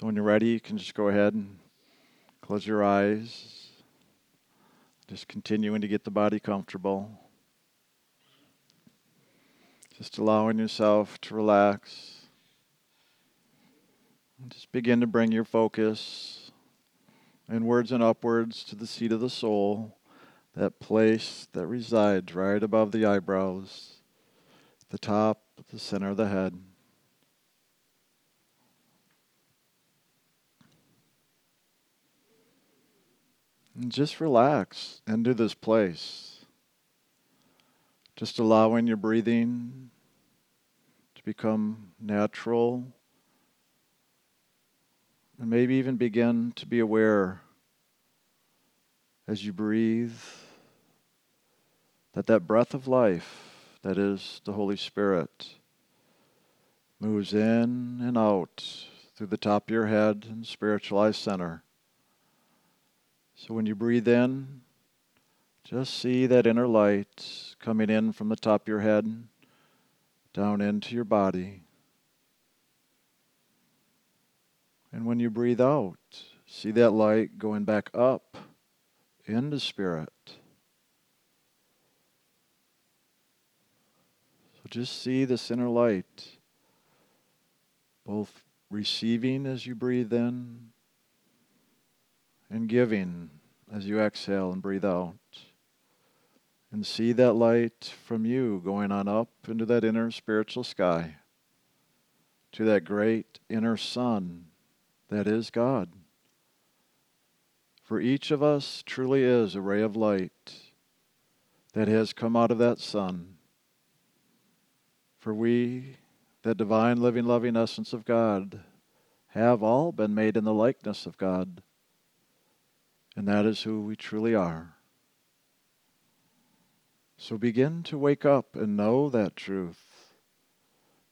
So when you're ready, you can just go ahead and close your eyes. Just continuing to get the body comfortable. Just allowing yourself to relax. And just begin to bring your focus inwards and upwards to the seat of the soul, that place that resides right above the eyebrows, the top, the center of the head. And just relax into this place. Just allowing your breathing to become natural. And maybe even begin to be aware as you breathe that that breath of life that is the Holy Spirit moves in and out through the top of your head and spiritualized center so when you breathe in, just see that inner light coming in from the top of your head down into your body. And when you breathe out, see that light going back up into spirit. So just see this inner light both receiving as you breathe in and giving as you exhale and breathe out. And see that light from you going on up into that inner spiritual sky to that great inner sun that is God. For each of us truly is a ray of light that has come out of that sun. For we, that divine, living, loving essence of God, have all been made in the likeness of God. And that is who we truly are. So begin to wake up and know that truth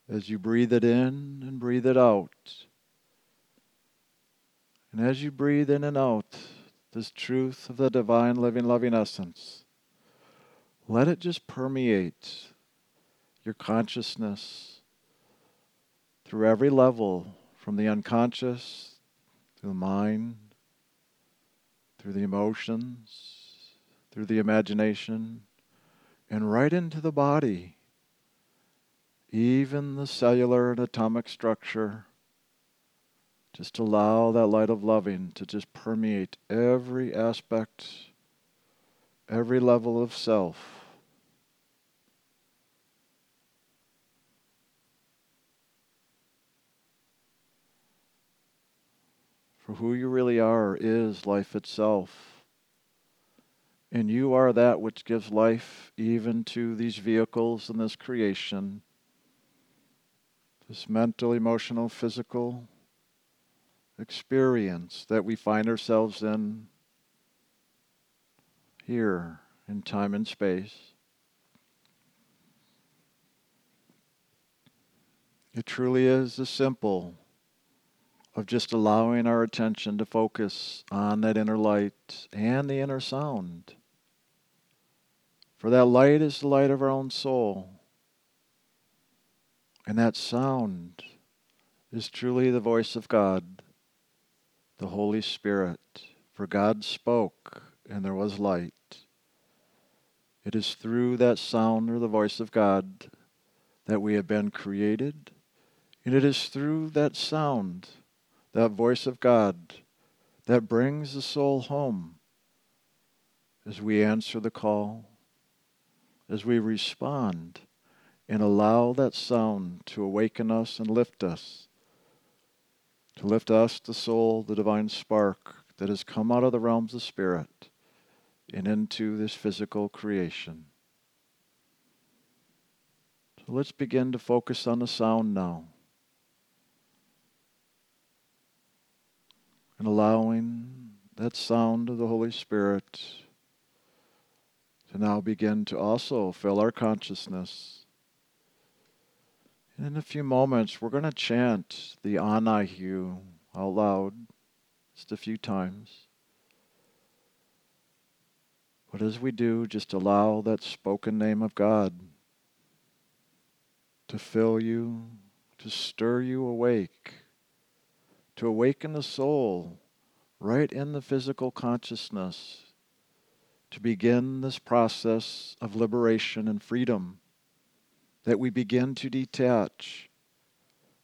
as you breathe it in and breathe it out. And as you breathe in and out this truth of the divine, living, loving essence, let it just permeate your consciousness through every level, from the unconscious to the mind through the emotions, through the imagination, and right into the body, even the cellular and atomic structure. Just allow that light of loving to just permeate every aspect, every level of self. For who you really are is life itself. And you are that which gives life even to these vehicles and this creation, this mental, emotional, physical experience that we find ourselves in here in time and space. It truly is as simple of just allowing our attention to focus on that inner light and the inner sound. For that light is the light of our own soul. And that sound is truly the voice of God, the Holy Spirit. For God spoke, and there was light. It is through that sound or the voice of God that we have been created. And it is through that sound that voice of God that brings the soul home as we answer the call, as we respond and allow that sound to awaken us and lift us, to lift us, the soul, the divine spark that has come out of the realms of spirit and into this physical creation. So let's begin to focus on the sound now. And allowing that sound of the Holy Spirit to now begin to also fill our consciousness. And in a few moments, we're going to chant the Ani-Hu out loud just a few times. But as we do, just allow that spoken name of God to fill you, to stir you awake to awaken the soul right in the physical consciousness to begin this process of liberation and freedom, that we begin to detach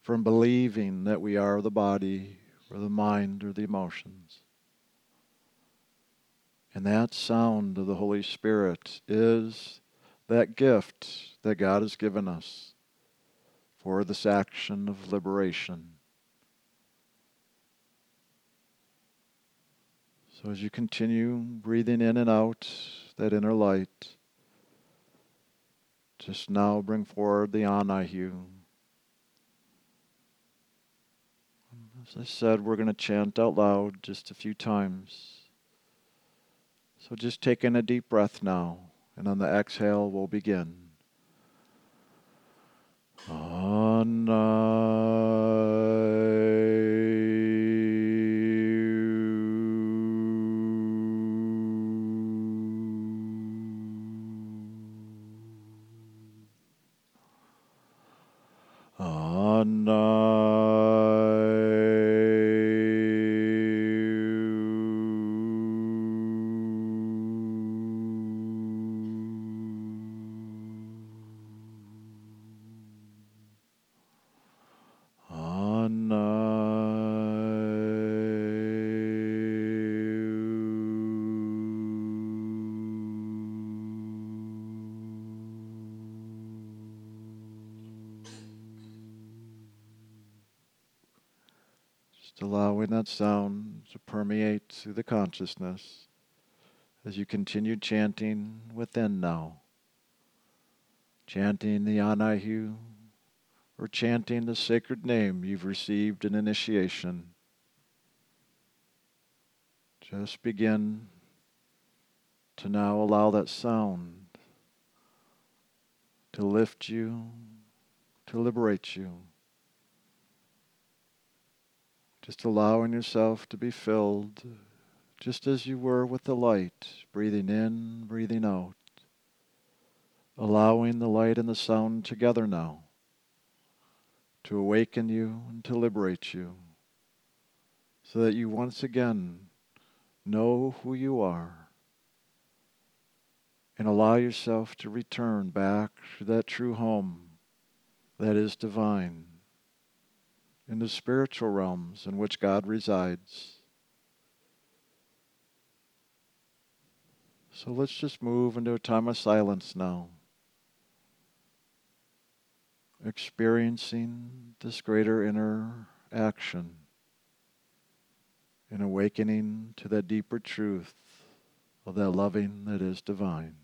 from believing that we are the body or the mind or the emotions. And that sound of the Holy Spirit is that gift that God has given us for this action of liberation. So as you continue breathing in and out that inner light, just now bring forward the Ani-Hu. As I said, we're going to chant out loud just a few times. So just take in a deep breath now, and on the exhale, we'll begin. Just through the consciousness as you continue chanting within now. Chanting the Ani-Hu or chanting the sacred name you've received in initiation. Just begin to now allow that sound to lift you, to liberate you. Just allowing yourself to be filled just as you were with the light, breathing in, breathing out. Allowing the light and the sound together now to awaken you and to liberate you so that you once again know who you are and allow yourself to return back to that true home that is divine in the spiritual realms in which God resides. So let's just move into a time of silence now, experiencing this greater inner action and awakening to that deeper truth of that loving that is divine.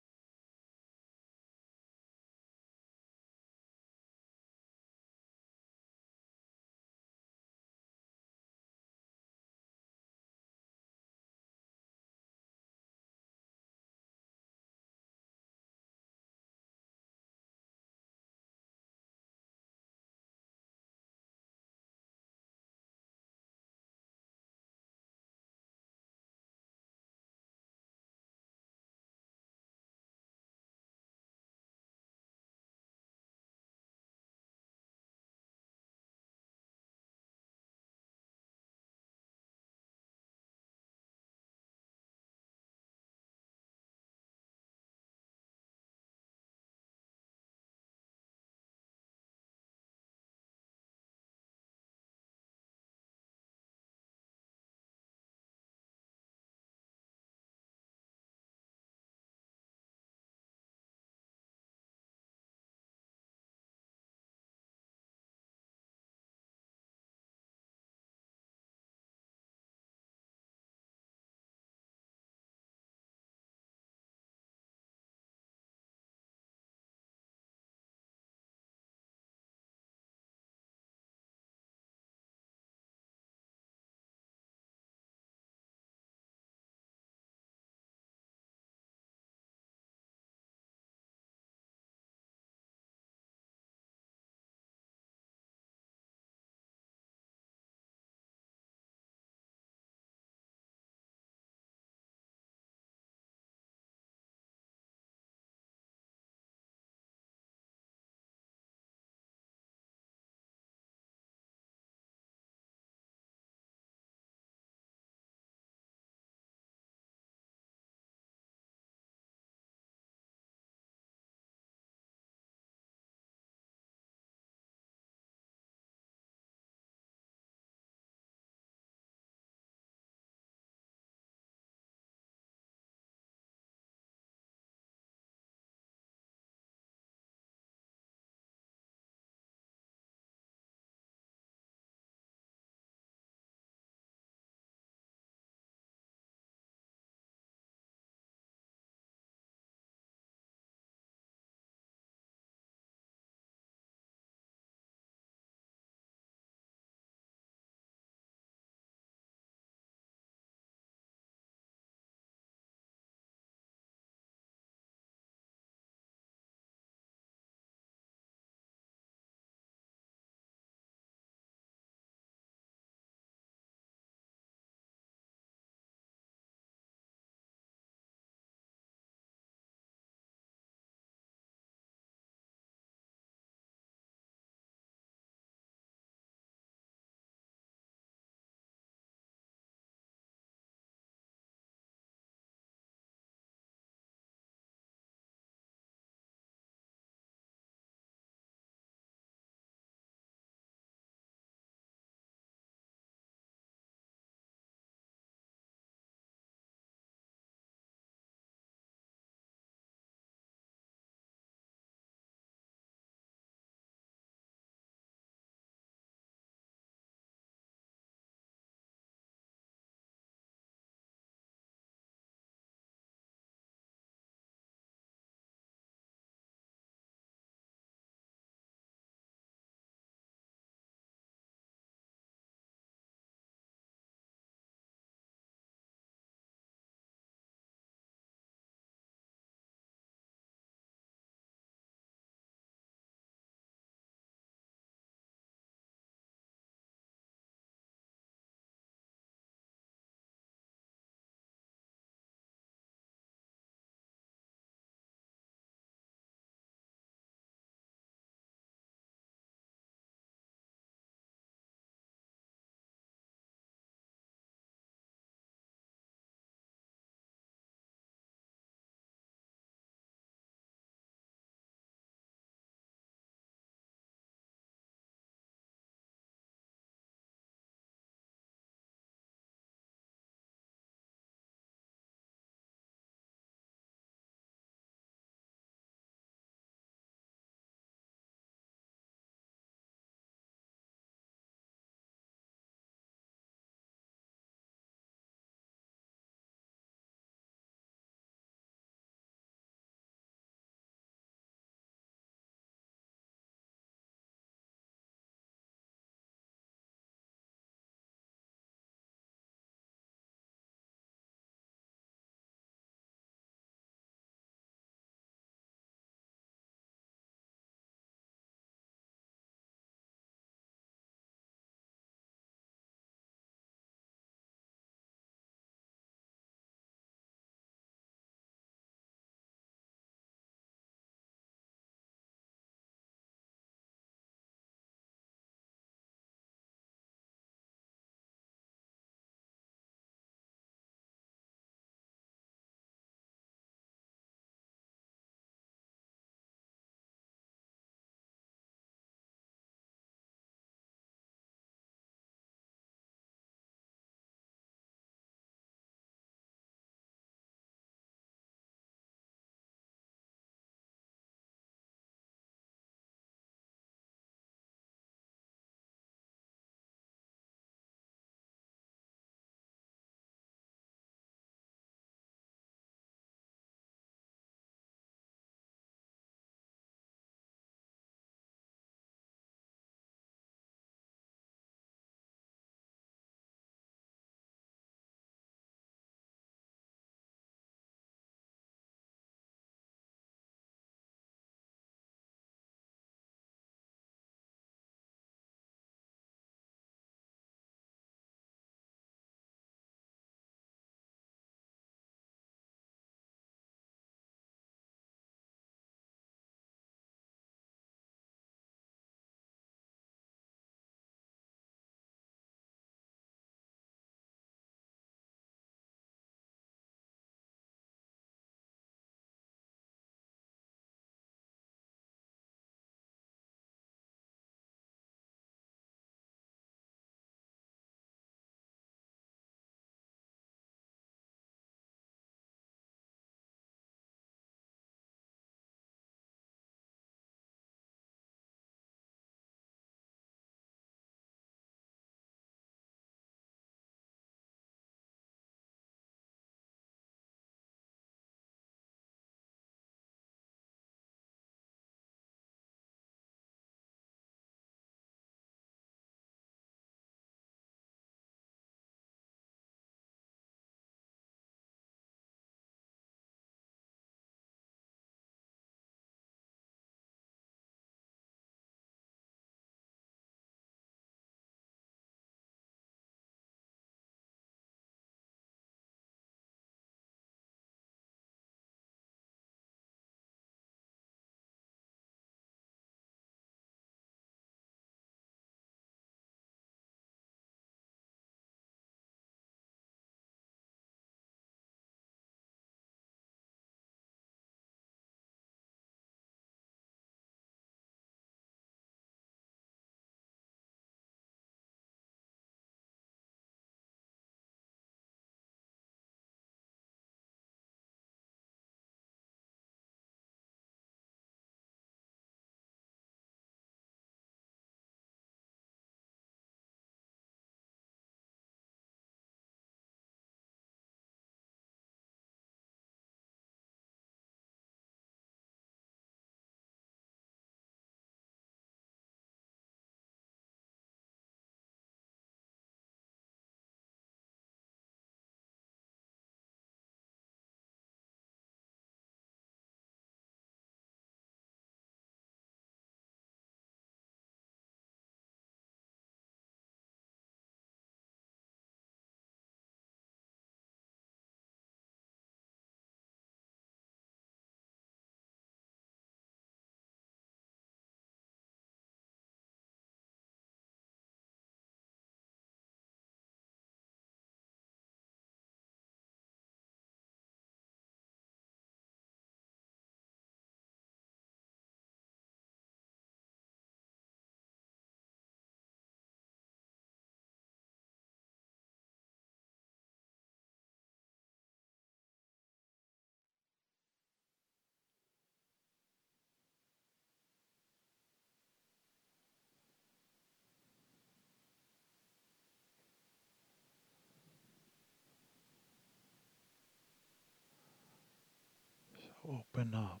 Open up.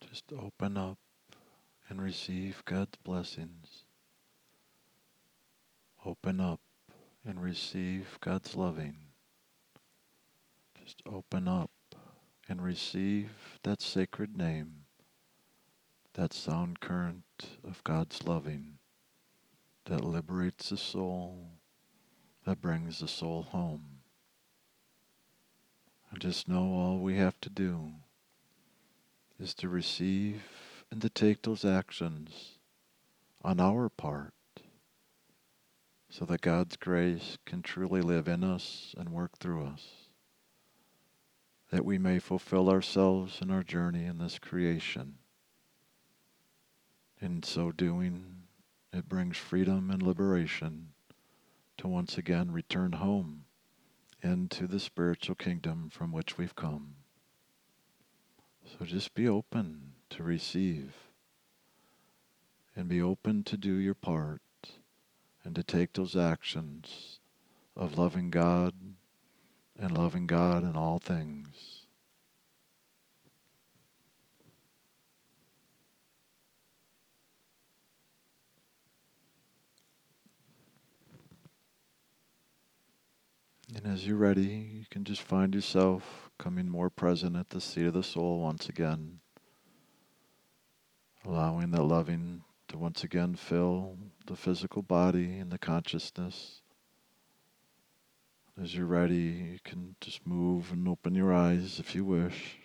Just open up and receive God's blessings. Open up and receive God's loving. Just open up and receive that sacred name, that sound current of God's loving that liberates the soul, that brings the soul home. And just know all we have to do is to receive and to take those actions on our part so that God's grace can truly live in us and work through us, that we may fulfill ourselves in our journey in this creation. In so doing, it brings freedom and liberation to once again return home into the spiritual kingdom from which we've come. So just be open to receive and be open to do your part and to take those actions of loving God and loving God in all things. And as you're ready, you can just find yourself coming more present at the seat of the soul once again, allowing that loving to once again fill the physical body and the consciousness. As you're ready, you can just move and open your eyes if you wish.